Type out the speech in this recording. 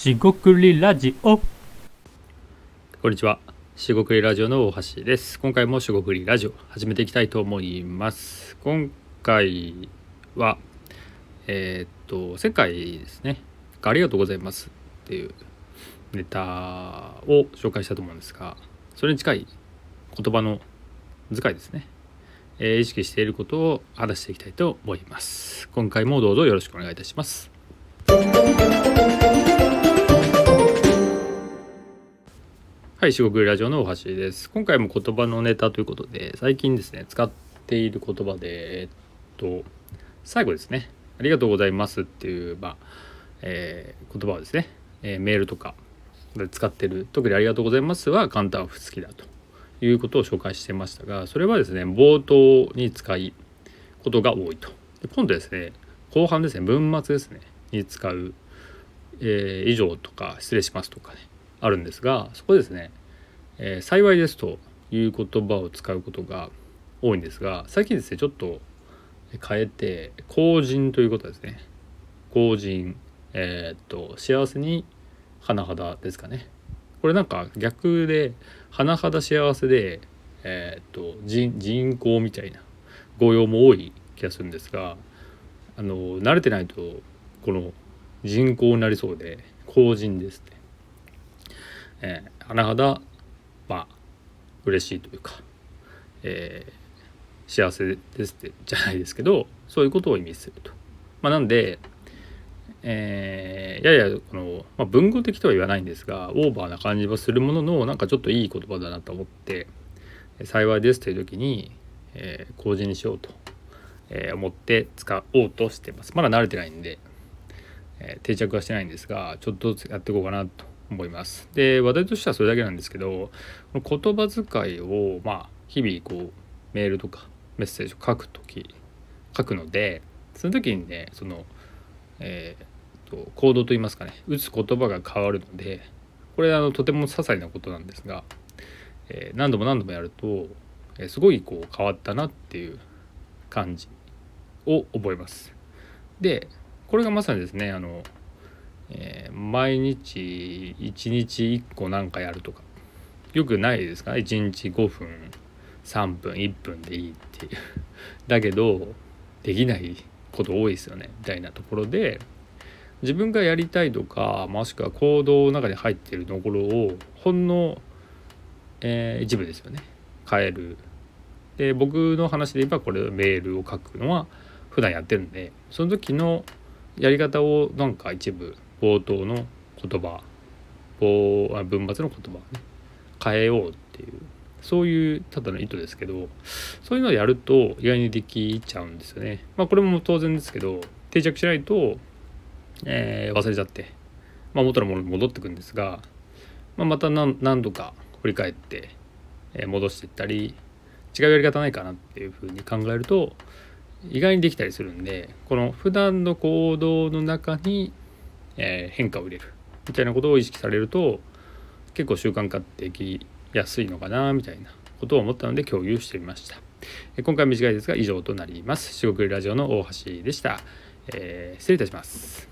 しごくりラジオこんにちは。しごくりラジオの大橋です。今回もしごくりラジオ始めていきたいと思います。今回は、えーっと、世界ですね。ありがとうございますっていうネタを紹介したと思うんですが、それに近い言葉の使いですね。えー意識していることを話していきたいと思います。今回もどうぞよろしくお願いいたします。はい、四国ラジオの大橋です。今回も言葉のネタということで、最近ですね、使っている言葉で、えっと、最後ですね、ありがとうございますっていう、まあ、えー言葉をですね、えーメールとかで使ってる、特にありがとうございますは簡単不好きだということを紹介してましたが、それはですね、冒頭に使いことが多いと。で今度ですね、後半ですね、文末ですね、に使う、えー以上とか失礼しますとかね、あるんですがそこですね、えー幸いですという言葉を使うことが多いんですが最近ですねちょっと変えて幸人ということですね。幸人えーっと幸せに甚だですかね。これなんか逆で甚だ幸せでえーっと人人口みたいな語用も多い気がするんですがあの慣れてないとこの人口になりそうで幸人ですねえー、甚だまあ嬉しいというか、えー幸せですってじゃないですけどそういうことを意味すると。まあ、なんで、えーややこの、まあ、文語的とは言わないんですがオーバーな感じはするもののなんかちょっといい言葉だなと思って「幸いです」という時に、えー、麹にしようと、えー思って使おうとしてます。まだ慣れてないんで、え定着はしてないんですがちょっとずつやっていこうかなと思います。で話題としてはそれだけなんですけどこの言葉遣いをまあ日々こうメールとかメッセージを書く時書くのでその時にねその、えーと行動といいますかね打つ言葉が変わるのでこれあのとても些細なことなんですが、えー何度も何度もやると、えーすごいこう変わったなっていう感じを覚えます。でこれがまさにですねあのえー毎日1日1個なんかやるとか。よくないですか？1日5分3分1分でいいっていう。だけどできないこと多いですよね。みたいなところで自分がやりたいとかもしくは行動の中に入っているところをほんの、えー一部ですよね。変える。で僕の話で言えばこれメールを書くのは普段やってるんでその時のやり方をなんか一部冒頭の言葉文末の言葉をね変えようっていうそういうただの意図ですけどそういうのをやると意外にできちゃうんですよね。まあこれも当然ですけど定着しないと、えー忘れちゃって、まあ、元のものに戻ってくんですが、まあ、また何何度か振り返って、えー戻していったり違うやり方ないかなっていうふうに考えると意外にできたりするんでこの普段の行動の中に、えー変化を入れるみたいなことを意識されると結構習慣化できやすいのかなみたいなことを思ったので共有してみました。えー今回は短いですが以上となります。四国ラジオの大橋でした。えー失礼いたします。